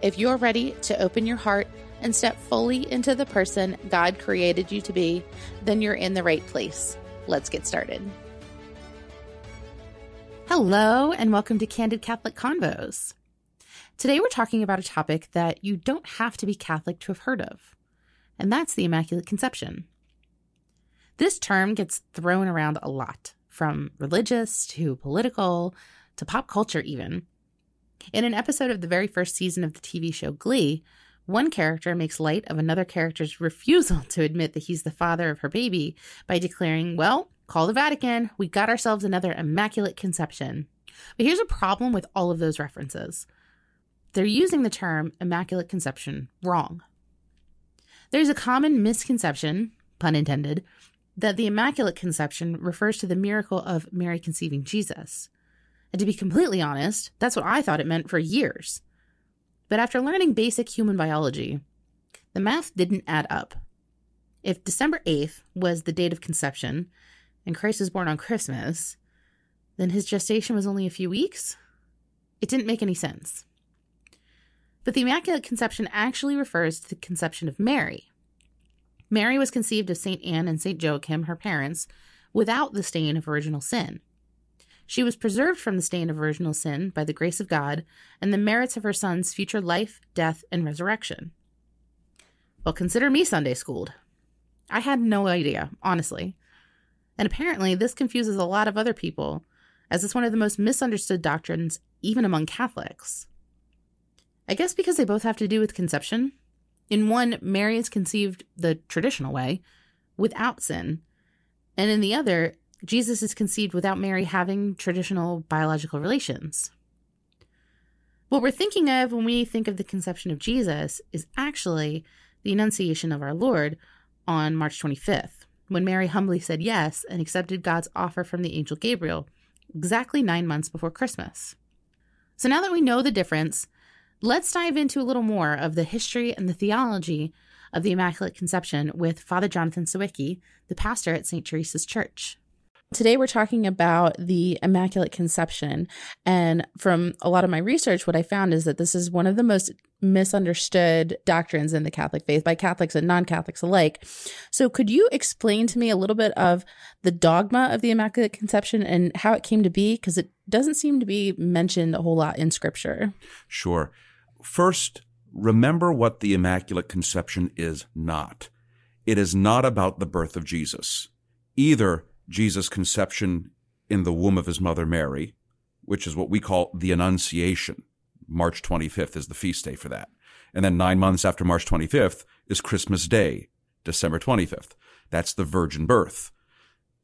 If you're ready to open your heart and step fully into the person God created you to be, then you're in the right place. Let's get started. Hello, and welcome to Candid Catholic Convos. Today, we're talking about a topic that you don't have to be Catholic to have heard of, and that's the Immaculate Conception. This term gets thrown around a lot, from religious to political to pop culture, even. In an episode of the very first season of the TV show Glee, one character makes light of another character's refusal to admit that he's the father of her baby by declaring, Well, call the Vatican, we got ourselves another immaculate conception. But here's a problem with all of those references they're using the term immaculate conception wrong. There's a common misconception, pun intended, that the Immaculate Conception refers to the miracle of Mary conceiving Jesus. And to be completely honest, that's what I thought it meant for years. But after learning basic human biology, the math didn't add up. If December 8th was the date of conception and Christ was born on Christmas, then his gestation was only a few weeks? It didn't make any sense. But the Immaculate Conception actually refers to the conception of Mary. Mary was conceived of St. Anne and St. Joachim, her parents, without the stain of original sin. She was preserved from the stain of original sin by the grace of God and the merits of her son's future life, death, and resurrection. Well, consider me Sunday schooled. I had no idea, honestly. And apparently, this confuses a lot of other people, as it's one of the most misunderstood doctrines, even among Catholics. I guess because they both have to do with conception. In one, Mary is conceived the traditional way, without sin, and in the other, Jesus is conceived without Mary having traditional biological relations. What we're thinking of when we think of the conception of Jesus is actually the Annunciation of our Lord on March 25th, when Mary humbly said yes and accepted God's offer from the angel Gabriel, exactly nine months before Christmas. So now that we know the difference, let's dive into a little more of the history and the theology of the Immaculate Conception with Father Jonathan Sawicki, the pastor at St. Teresa's Church. Today, we're talking about the Immaculate Conception. And from a lot of my research, what I found is that this is one of the most misunderstood doctrines in the Catholic faith by Catholics and non Catholics alike. So, could you explain to me a little bit of the dogma of the Immaculate Conception and how it came to be? Because it doesn't seem to be mentioned a whole lot in Scripture. Sure. First, remember what the Immaculate Conception is not. It is not about the birth of Jesus. Either Jesus' conception in the womb of his mother Mary, which is what we call the Annunciation. March 25th is the feast day for that. And then nine months after March 25th is Christmas Day, December 25th. That's the virgin birth.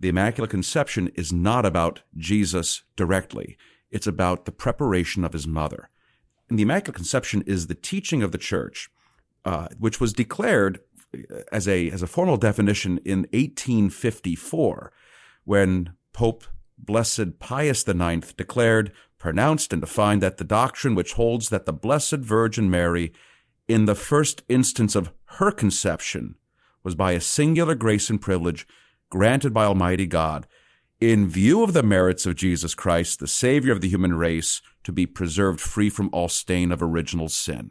The Immaculate Conception is not about Jesus directly. It's about the preparation of his mother. And the Immaculate Conception is the teaching of the church, uh, which was declared as a, as a formal definition in 1854 when Pope Blessed Pius IX declared, pronounced, and defined that the doctrine which holds that the Blessed Virgin Mary, in the first instance of her conception, was by a singular grace and privilege granted by Almighty God, in view of the merits of Jesus Christ, the Savior of the human race, to be preserved free from all stain of original sin.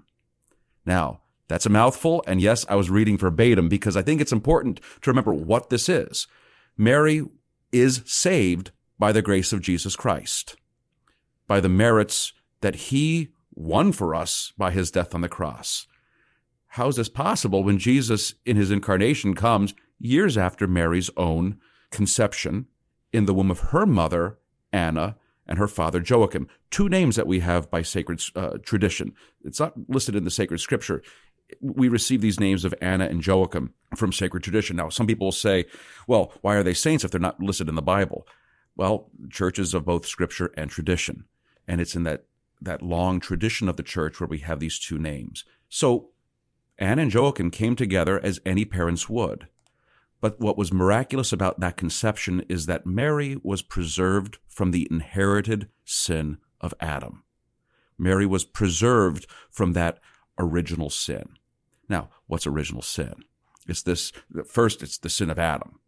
Now, that's a mouthful, and yes, I was reading verbatim because I think it's important to remember what this is. Mary is saved by the grace of Jesus Christ, by the merits that he won for us by his death on the cross. How is this possible when Jesus in his incarnation comes years after Mary's own conception in the womb of her mother, Anna, and her father, Joachim? Two names that we have by sacred uh, tradition. It's not listed in the sacred scripture we receive these names of Anna and Joachim from sacred tradition. Now, some people say, well, why are they saints if they're not listed in the Bible? Well, churches of both scripture and tradition. And it's in that that long tradition of the church where we have these two names. So Anne and Joachim came together as any parents would. But what was miraculous about that conception is that Mary was preserved from the inherited sin of Adam. Mary was preserved from that original sin. Now, what's original sin? It's this, first, it's the sin of Adam,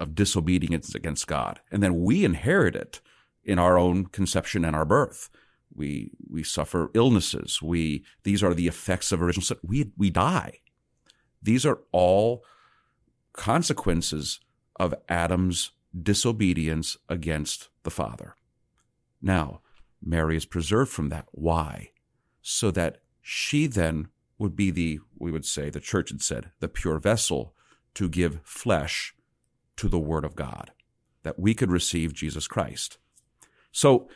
of disobedience against God. And then we inherit it in our own conception and our birth. We, we suffer illnesses. We, these are the effects of original sin. We, we die. These are all consequences of Adam's disobedience against the Father. Now, Mary is preserved from that. Why? So that she then would be the, we would say, the church had said, the pure vessel to give flesh to the Word of God, that we could receive Jesus Christ. So,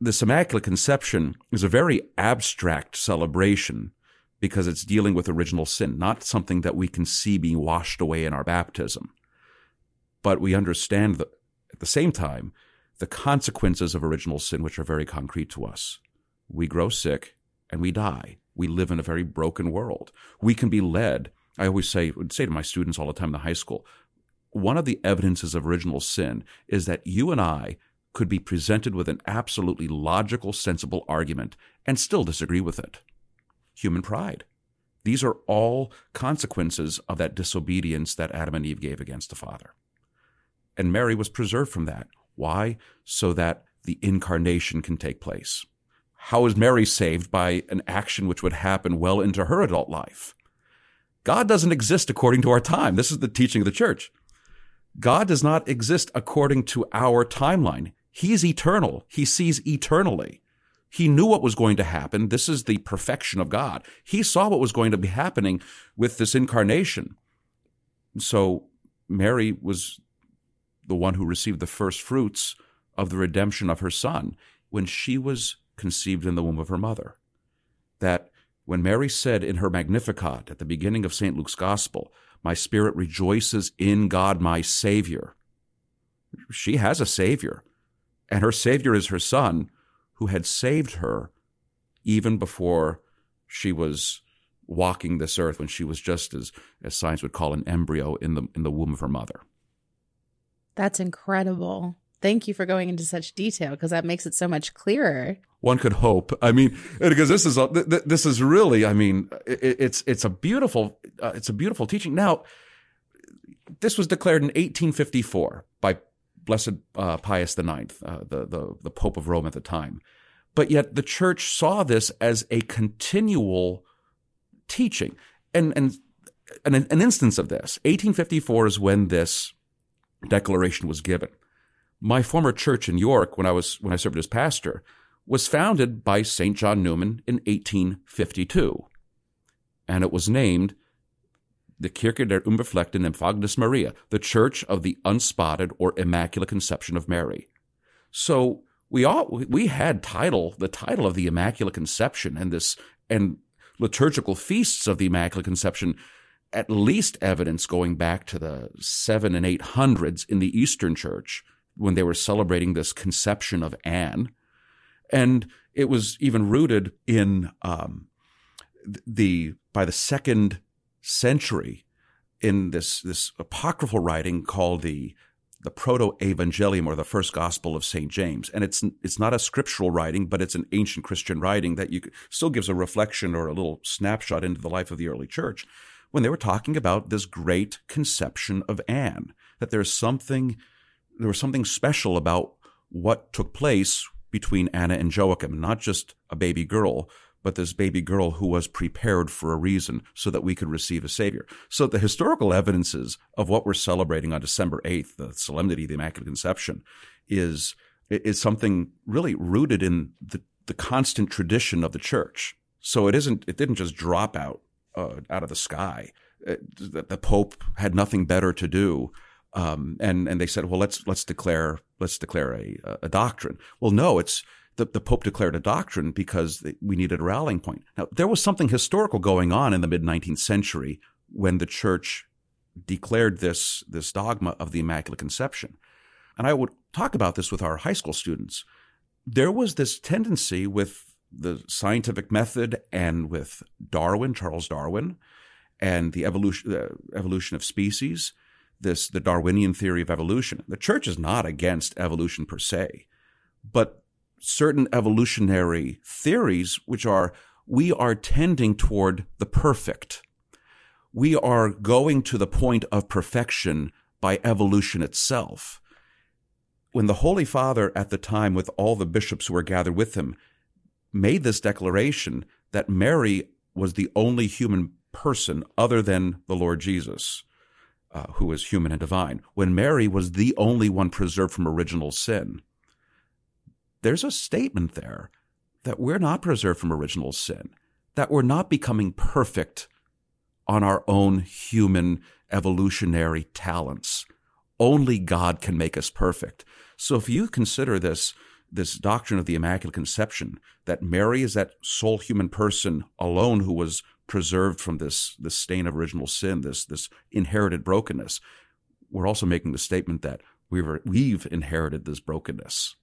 this Immaculate Conception is a very abstract celebration because it's dealing with original sin, not something that we can see being washed away in our baptism. But we understand that at the same time the consequences of original sin, which are very concrete to us. We grow sick and we die. We live in a very broken world. We can be led. I always say, would say to my students all the time in the high school, one of the evidences of original sin is that you and I could be presented with an absolutely logical, sensible argument and still disagree with it human pride. These are all consequences of that disobedience that Adam and Eve gave against the Father. And Mary was preserved from that. Why? So that the incarnation can take place. How is Mary saved by an action which would happen well into her adult life? God doesn't exist according to our time. This is the teaching of the church. God does not exist according to our timeline. He's eternal. He sees eternally. He knew what was going to happen. This is the perfection of God. He saw what was going to be happening with this incarnation. So Mary was the one who received the first fruits of the redemption of her son when she was conceived in the womb of her mother. That when Mary said in her Magnificat at the beginning of St. Luke's Gospel, My spirit rejoices in God my Savior, she has a Savior, and her Savior is her Son who had saved her even before she was walking this earth when she was just as as science would call an embryo in the in the womb of her mother. That's incredible. Thank you for going into such detail because that makes it so much clearer. One could hope. I mean, because this is a, this is really. I mean, it's it's a beautiful uh, it's a beautiful teaching. Now, this was declared in 1854 by Blessed uh, Pius IX, uh, the, the, the Pope of Rome at the time. But yet the church saw this as a continual teaching. And, and, an, an instance of this, 1854 is when this declaration was given. My former church in York, when I was when I served as pastor, was founded by St. John Neumann in 1852. And it was named the Kirche der Unbefleckten Empfängnis Maria, the Church of the Unspotted or Immaculate Conception of Mary. So we all we had title the title of the Immaculate Conception and this and liturgical feasts of the Immaculate Conception at least evidence going back to the seven and eight hundreds in the Eastern Church when they were celebrating this conception of Anne, and it was even rooted in um, the by the second century in this this apocryphal writing called the the proto evangelium or the first gospel of St. James. And it's it's not a scriptural writing, but it's an ancient Christian writing that you still gives a reflection or a little snapshot into the life of the early church when they were talking about this great conception of Anne, that there's something there was something special about what took place between Anna and Joachim, not just a baby girl, but this baby girl who was prepared for a reason so that we could receive a savior. So the historical evidences of what we're celebrating on December 8th, the solemnity of the Immaculate Conception, is, is something really rooted in the, the constant tradition of the church. So it isn't, it didn't just drop out, uh, out of the sky. It, the Pope had nothing better to do. Um, and, and they said, well, let's, let's declare, let's declare a, a doctrine. Well, no, it's, the, the Pope declared a doctrine because we needed a rallying point. Now, there was something historical going on in the mid 19th century when the church declared this, this dogma of the Immaculate Conception. And I would talk about this with our high school students. There was this tendency with the scientific method and with Darwin, Charles Darwin, and the evolution evolution of species, this the Darwinian theory of evolution. The church is not against evolution per se, but certain evolutionary theories which are we are tending toward the perfect. We are going to the point of perfection by evolution itself. When the Holy Father at the time with all the bishops who were gathered with him made this declaration that Mary was the only human person other than the Lord Jesus, uh, who is human and divine, when Mary was the only one preserved from original sin, there's a statement there that we're not preserved from original sin, that we're not becoming perfect on our own human evolutionary talents. Only God can make us perfect. So if you consider this, this doctrine of the Immaculate Conception, that Mary is that sole human person alone who was preserved from this, this stain of original sin, this, this inherited brokenness, we're also making the statement that we've, we've inherited this brokenness.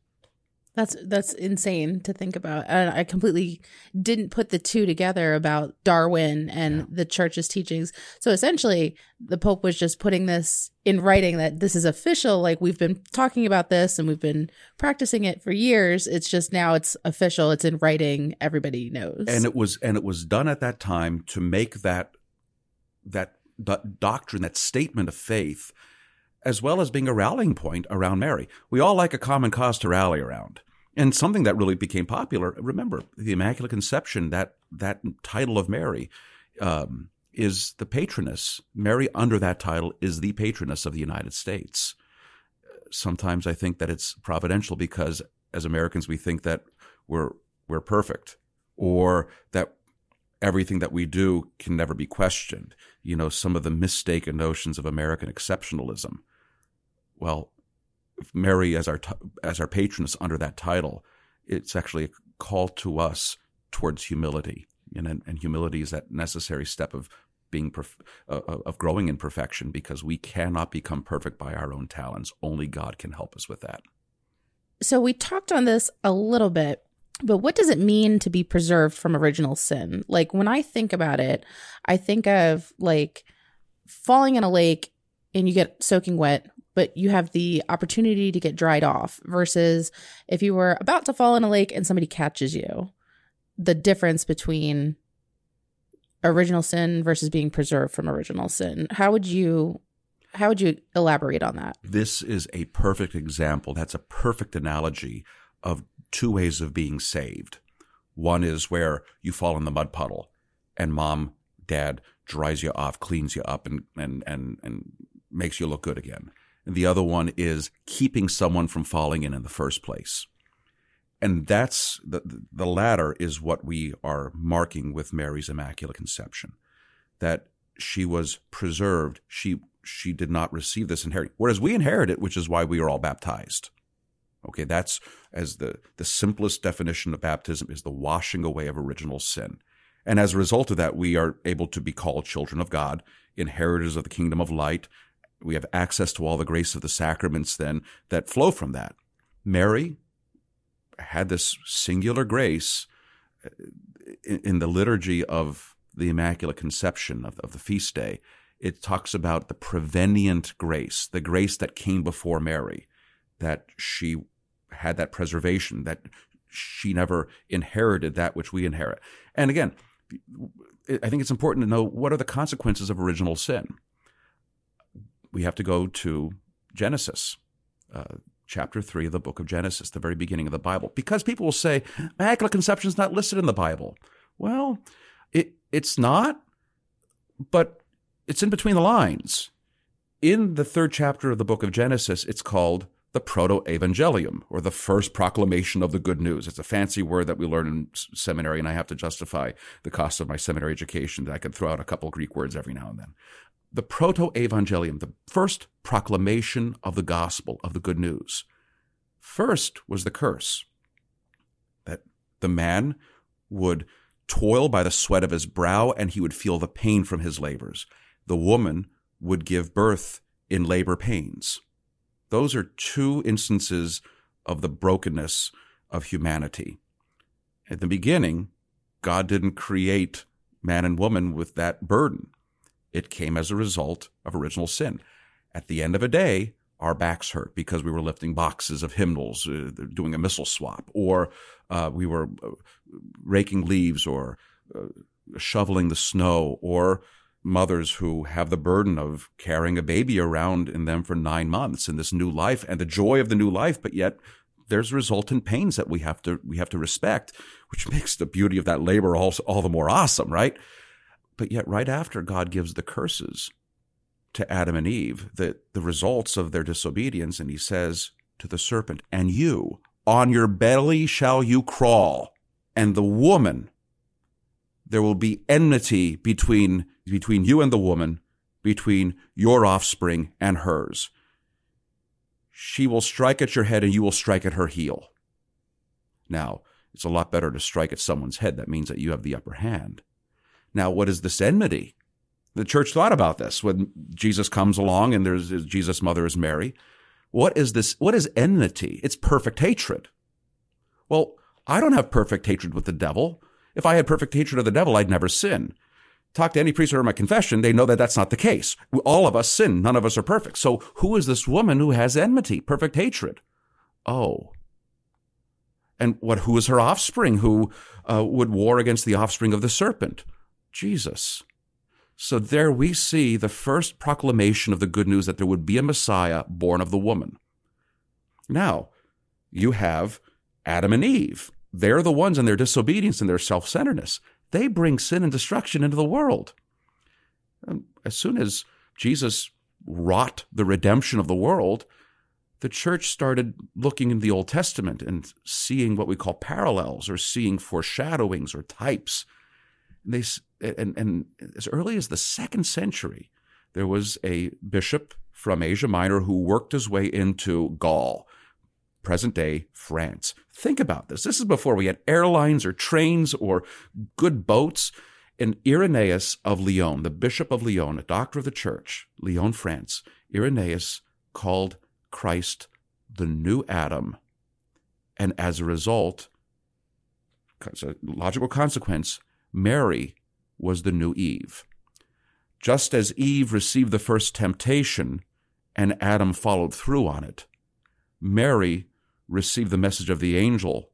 That's that's insane to think about. And I completely didn't put the two together about Darwin and yeah. the church's teachings. So essentially, the Pope was just putting this in writing that this is official. Like we've been talking about this and we've been practicing it for years. It's just now it's official. It's in writing. Everybody knows. And it was and it was done at that time to make that that, that doctrine, that statement of faith, as well as being a rallying point around Mary. We all like a common cause to rally around and something that really became popular. Remember the Immaculate Conception, that that title of Mary um, is the patroness. Mary, under that title, is the patroness of the United States. Sometimes I think that it's providential because as Americans we think that we're we're perfect, or that everything that we do can never be questioned. You know, some of the mistaken notions of American exceptionalism. Well, Mary as our as our patroness under that title, it's actually a call to us towards humility, and, and humility is that necessary step of being perf- uh, uh, of growing in perfection because we cannot become perfect by our own talents. Only God can help us with that. So we talked on this a little bit, but what does it mean to be preserved from original sin? Like when I think about it, I think of like falling in a lake and you get soaking wet but you have the opportunity to get dried off versus if you were about to fall in a lake and somebody catches you. The difference between original sin versus being preserved from original sin. How would you how would you elaborate on that? This is a perfect example. That's a perfect analogy of two ways of being saved. One is where you fall in the mud puddle and mom, dad dries you off, cleans you up and and and and makes you look good again and the other one is keeping someone from falling in in the first place. And that's the, the latter is what we are marking with Mary's Immaculate Conception, that she was preserved. She, she did not receive this inheritance, whereas we inherit it, which is why we are all baptized. Okay, that's as the, the simplest definition of baptism is the washing away of original sin. And as a result of that, we are able to be called children of God, inheritors of the kingdom of light, we have access to all the grace of the sacraments then that flow from that. Mary had this singular grace uh, in, the liturgy of the Immaculate Conception of, of the feast day. It talks about the prevenient grace, the grace that came before Mary, that she had that preservation, that she never inherited that which we inherit. And again, I think it's important to know what are the consequences of original sin we have to go to Genesis, uh, chapter 3 of the book of Genesis, the very beginning of the Bible. Because people will say, Immaculate Conception is not listed in the Bible. Well, it, it's not, but it's in between the lines. In the third chapter of the book of Genesis, it's called the proto evangelium or the first proclamation of the good news. It's a fancy word that we learn in seminary, and I have to justify the cost of my seminary education that I can throw out a couple Greek words every now and then the proto evangelium, the first proclamation of the gospel, of the good news. First was the curse that the man would toil by the sweat of his brow and he would feel the pain from his labors. The woman would give birth in labor pains. Those are two instances of the brokenness of humanity. At the beginning, God didn't create man and woman with that burden. It came as a result of original sin. At the end of a day, our backs hurt because we were lifting boxes of hymnals, uh, doing a missal swap, or uh, we were uh, raking leaves or uh, shoveling the snow, or mothers who have the burden of carrying a baby around in them for nine months in this new life and the joy of the new life, but yet there's resultant pains that we have to we have to respect, which makes the beauty of that labor all, all the more awesome, right? But yet, right after God gives the curses to Adam and Eve, the, the results of their disobedience, and he says to the serpent, And you, on your belly shall you crawl, and the woman, there will be enmity between, between you and the woman, between your offspring and hers. She will strike at your head, and you will strike at her heel. Now, it's a lot better to strike at someone's head. That means that you have the upper hand. Now, what is this enmity? The church thought about this when Jesus comes along and there's Jesus' mother is Mary. What is this? What is enmity? It's perfect hatred. Well, I don't have perfect hatred with the devil. If I had perfect hatred of the devil, I'd never sin. Talk to any priest or my confession, they know that that's not the case. All of us sin. None of us are perfect. So who is this woman who has enmity, perfect hatred? Oh. And what, who is her offspring who uh, would war against the offspring of the serpent? Jesus. So there we see the first proclamation of the good news that there would be a Messiah born of the woman. Now, you have Adam and Eve. They're the ones in their disobedience and their self centeredness. They bring sin and destruction into the world. And as soon as Jesus wrought the redemption of the world, the church started looking in the Old Testament and seeing what we call parallels or seeing foreshadowings or types. And they and, and as early as the second century, there was a bishop from Asia Minor who worked his way into Gaul, present day France. Think about this. This is before we had airlines or trains or good boats. And Irenaeus of Lyon, the bishop of Lyon, a doctor of the church, Lyon, France, Irenaeus called Christ the new Adam. And as a result, as a logical consequence, Mary was the new Eve. Just as Eve received the first temptation and Adam followed through on it, Mary received the message of the angel.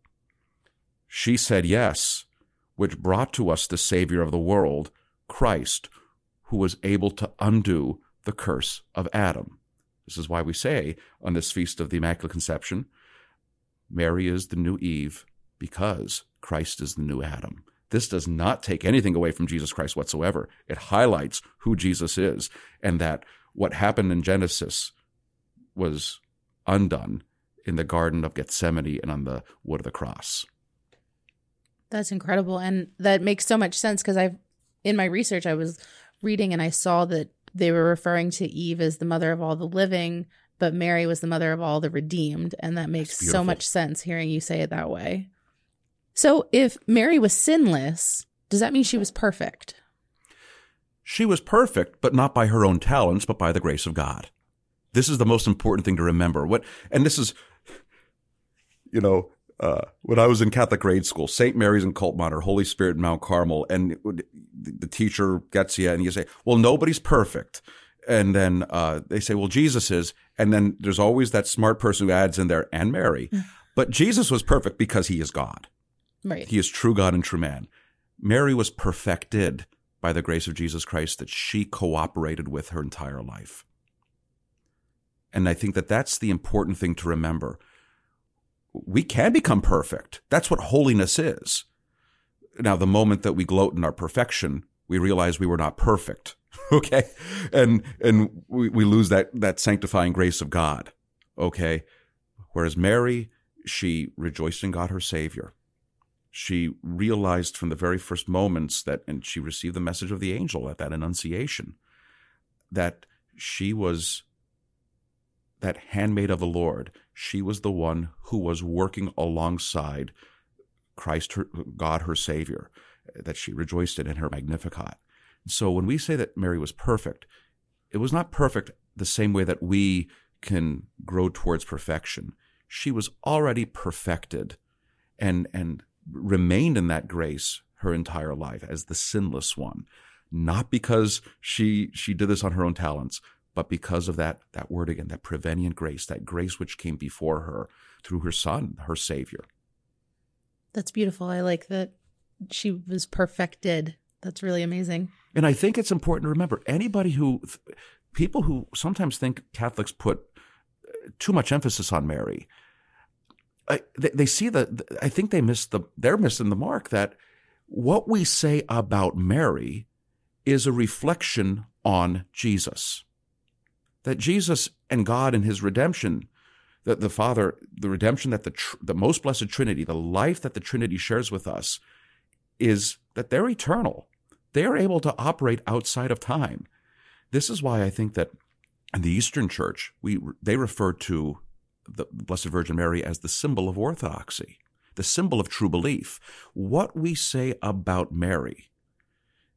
She said yes, which brought to us the Savior of the world, Christ, who was able to undo the curse of Adam. This is why we say on this feast of the Immaculate Conception, Mary is the new Eve because Christ is the new Adam. This does not take anything away from Jesus Christ whatsoever. It highlights who Jesus is and that what happened in Genesis was undone in the Garden of Gethsemane and on the wood of the cross. That's incredible. And that makes so much sense because I've, in my research, I was reading and I saw that they were referring to Eve as the mother of all the living, but Mary was the mother of all the redeemed. And that makes so much sense hearing you say it that way. So if Mary was sinless, does that mean she was perfect? She was perfect, but not by her own talents, but by the grace of God. This is the most important thing to remember. What, and this is, you know, uh, when I was in Catholic grade school, St. Mary's in Kulpmont Holy Spirit in Mount Carmel, and the teacher gets you and you say, well, nobody's perfect. And then uh, they say, well, Jesus is. And then there's always that smart person who adds in there, and Mary. Mm. But Jesus was perfect because he is God. Right. He is true God and true man. Mary was perfected by the grace of Jesus Christ that she cooperated with her entire life. And I think that that's the important thing to remember. We can become perfect. That's what holiness is. Now, the moment that we gloat in our perfection, we realize we were not perfect. okay. And, and we, we lose that, that sanctifying grace of God. Okay. Whereas Mary, she rejoiced in God, her Savior she realized from the very first moments that, and she received the message of the angel at that annunciation, that she was that handmaid of the Lord. She was the one who was working alongside Christ, her, God, her Savior, that she rejoiced in in her Magnificat. So when we say that Mary was perfect, it was not perfect the same way that we can grow towards perfection. She was already perfected and, and remained in that grace her entire life as the sinless one, not because she she did this on her own talents, but because of that that word again, that prevenient grace, that grace which came before her through her son, her savior. That's beautiful. I like that she was perfected. That's really amazing. And I think it's important to remember anybody who people who sometimes think Catholics put uh, too much emphasis on Mary. I, they, they see that I think they miss the they're missing the mark that what we say about Mary is a reflection on Jesus. That Jesus and God and his redemption, that the Father, the redemption that the, the most blessed Trinity, the life that the Trinity shares with us, is that they're eternal. They are able to operate outside of time. This is why I think that in the Eastern Church, we, they refer to the Blessed Virgin Mary as the symbol of orthodoxy the symbol of true belief. What we say about Mary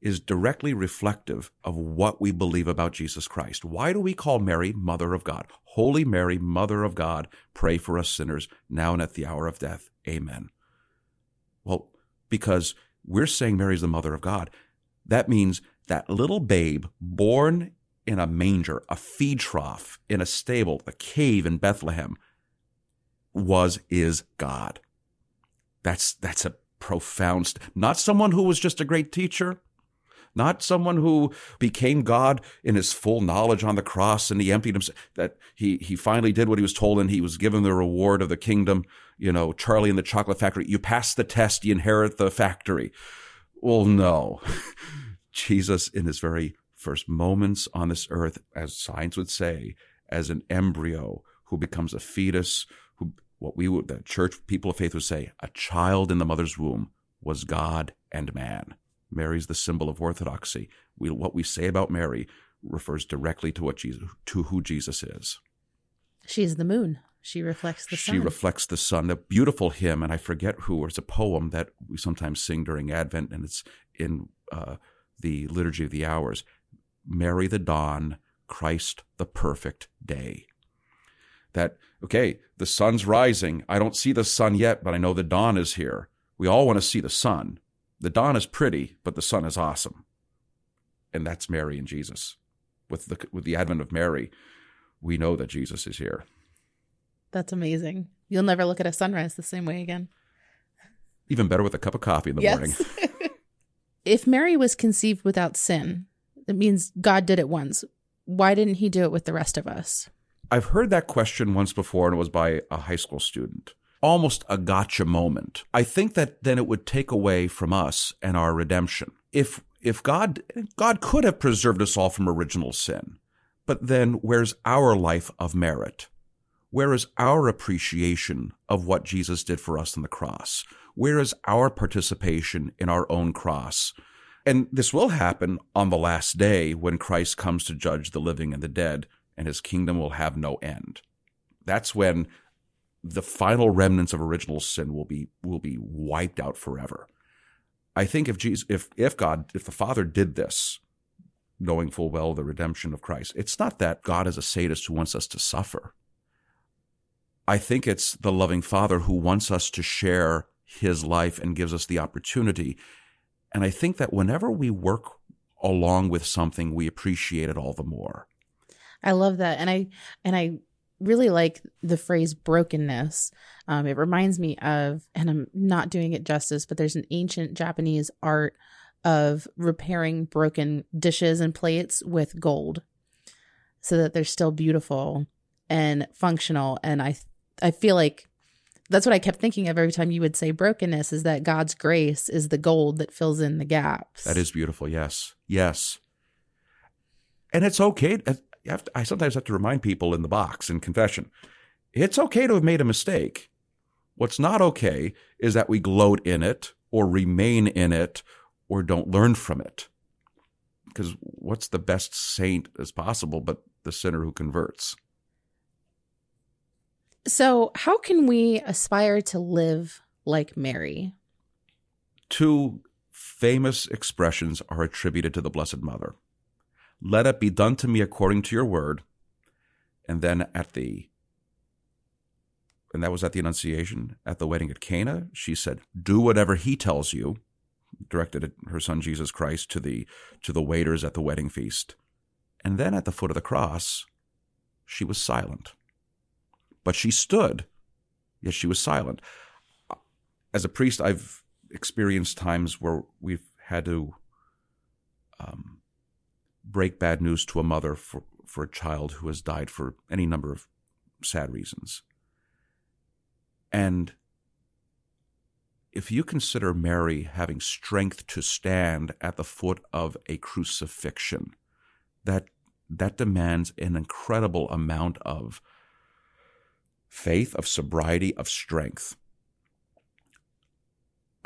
is directly reflective of what we believe about Jesus Christ. Why do we call Mary Mother of God? Holy Mary, Mother of God, pray for us sinners now and at the hour of death. Amen. Well, because we're saying Mary's the Mother of God. That means that little babe born in a manger, a feed trough, in a stable, a cave in Bethlehem, was, is God. That's, that's a profound, not someone who was just a great teacher, not someone who became God in his full knowledge on the cross and he emptied himself, that he, he finally did what he was told and he was given the reward of the kingdom. You know, Charlie in the chocolate factory, you pass the test, you inherit the factory. Well, no. Jesus, in his very first moments on this earth, as science would say, as an embryo who becomes a fetus, who what we would, the church people of faith would say, a child in the mother's womb was God and man. Mary's the symbol of orthodoxy. We, what we say about Mary refers directly to what Jesus, to who Jesus is. She's the moon. She reflects the sun. She reflects the sun. The beautiful hymn, and I forget who, or it's a poem that we sometimes sing during Advent, and it's in uh, the Liturgy of the Hours. Mary the dawn, Christ the perfect day that, okay, the sun's rising. I don't see the sun yet, but I know the dawn is here. We all want to see the sun. The dawn is pretty, but the sun is awesome. And that's Mary and Jesus. With the, with the advent of Mary, we know that Jesus is here. That's amazing. You'll never look at a sunrise the same way again. Even better with a cup of coffee in the yes. morning. if Mary was conceived without sin, it means God did it once. Why didn't he do it with the rest of us? I've heard that question once before, and it was by a high school student. Almost a gotcha moment. I think that then it would take away from us and our redemption. If if God God could have preserved us all from original sin, but then where's our life of merit? Where is our appreciation of what Jesus did for us on the cross? Where is our participation in our own cross? And this will happen on the last day when Christ comes to judge the living and the dead and his kingdom will have no end. That's when the final remnants of original sin will be will be wiped out forever. I think if Jesus, if if God, if the Father did this, knowing full well the redemption of Christ, it's not that God is a sadist who wants us to suffer. I think it's the loving Father who wants us to share his life and gives us the opportunity. And I think that whenever we work along with something, we appreciate it all the more. I love that. And I and I really like the phrase brokenness. Um, it reminds me of, and I'm not doing it justice, but there's an ancient Japanese art of repairing broken dishes and plates with gold so that they're still beautiful and functional. And I, I feel like that's what I kept thinking of every time you would say brokenness is that God's grace is the gold that fills in the gaps. That is beautiful. Yes. Yes. And it's okay uh, have to, I sometimes have to remind people in the box in confession it's okay to have made a mistake. What's not okay is that we gloat in it or remain in it or don't learn from it. Because what's the best saint as possible but the sinner who converts? So, how can we aspire to live like Mary? Two famous expressions are attributed to the Blessed Mother. Let it be done to me according to your word. And then at the and that was at the Annunciation. At the wedding at Cana, she said, "Do whatever he tells you." Directed at her son Jesus Christ to the to the waiters at the wedding feast, and then at the foot of the cross, she was silent. But she stood, yet she was silent. As a priest, I've experienced times where we've had to um, break bad news to a mother for, for a child who has died for any number of sad reasons. And if you consider Mary having strength to stand at the foot of a crucifixion, that that demands an incredible amount of faith, of sobriety, of strength.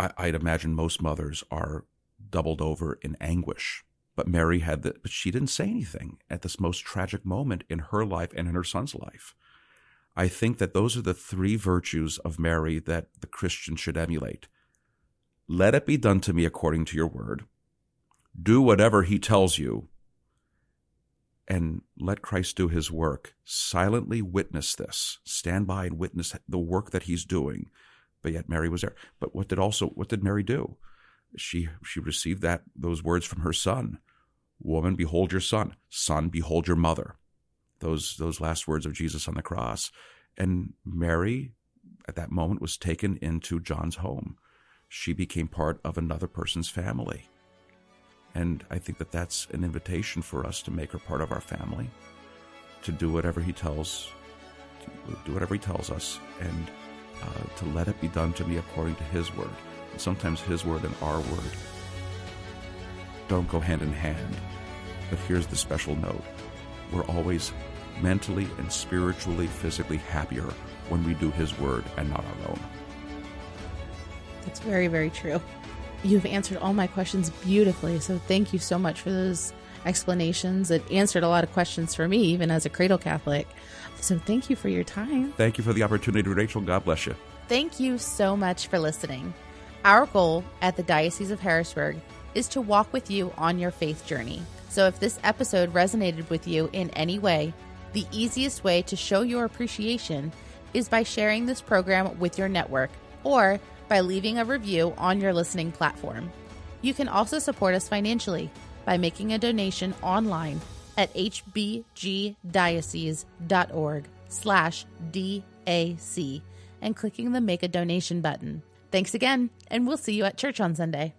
I, would imagine most mothers are doubled over in anguish. But Mary had that, but she didn't say anything at this most tragic moment in her life and in her son's life. I think that those are the three virtues of Mary that the Christian should emulate. Let it be done to me according to your word. Do whatever he tells you. And let Christ do his work. Silently witness this. Stand by and witness the work that he's doing. But yet Mary was there. But what did also what did Mary do? she she received that those words from her son woman behold your son son behold your mother those those last words of jesus on the cross and mary at that moment was taken into john's home she became part of another person's family and i think that that's an invitation for us to make her part of our family to do whatever he tells do whatever he tells us and uh, to let it be done to me according to his word sometimes His word and our word don't go hand in hand. But here's the special note we're always mentally and spiritually, physically happier when we do His word and not our own. That's very, very true. You've answered all my questions beautifully. So thank you so much for those explanations. It answered a lot of questions for me, even as a cradle Catholic. So thank you for your time. Thank you for the opportunity, Rachel. God bless you. Thank you so much for listening. Our goal at the Diocese of Harrisburg is to walk with you on your faith journey. So if this episode resonated with you in any way, the easiest way to show your appreciation is by sharing this program with your network or by leaving a review on your listening platform. You can also support us financially by making a donation online at hbgdiocese.org slash DAC and clicking the Make a Donation button. Thanks again, and we'll see you at church on Sunday.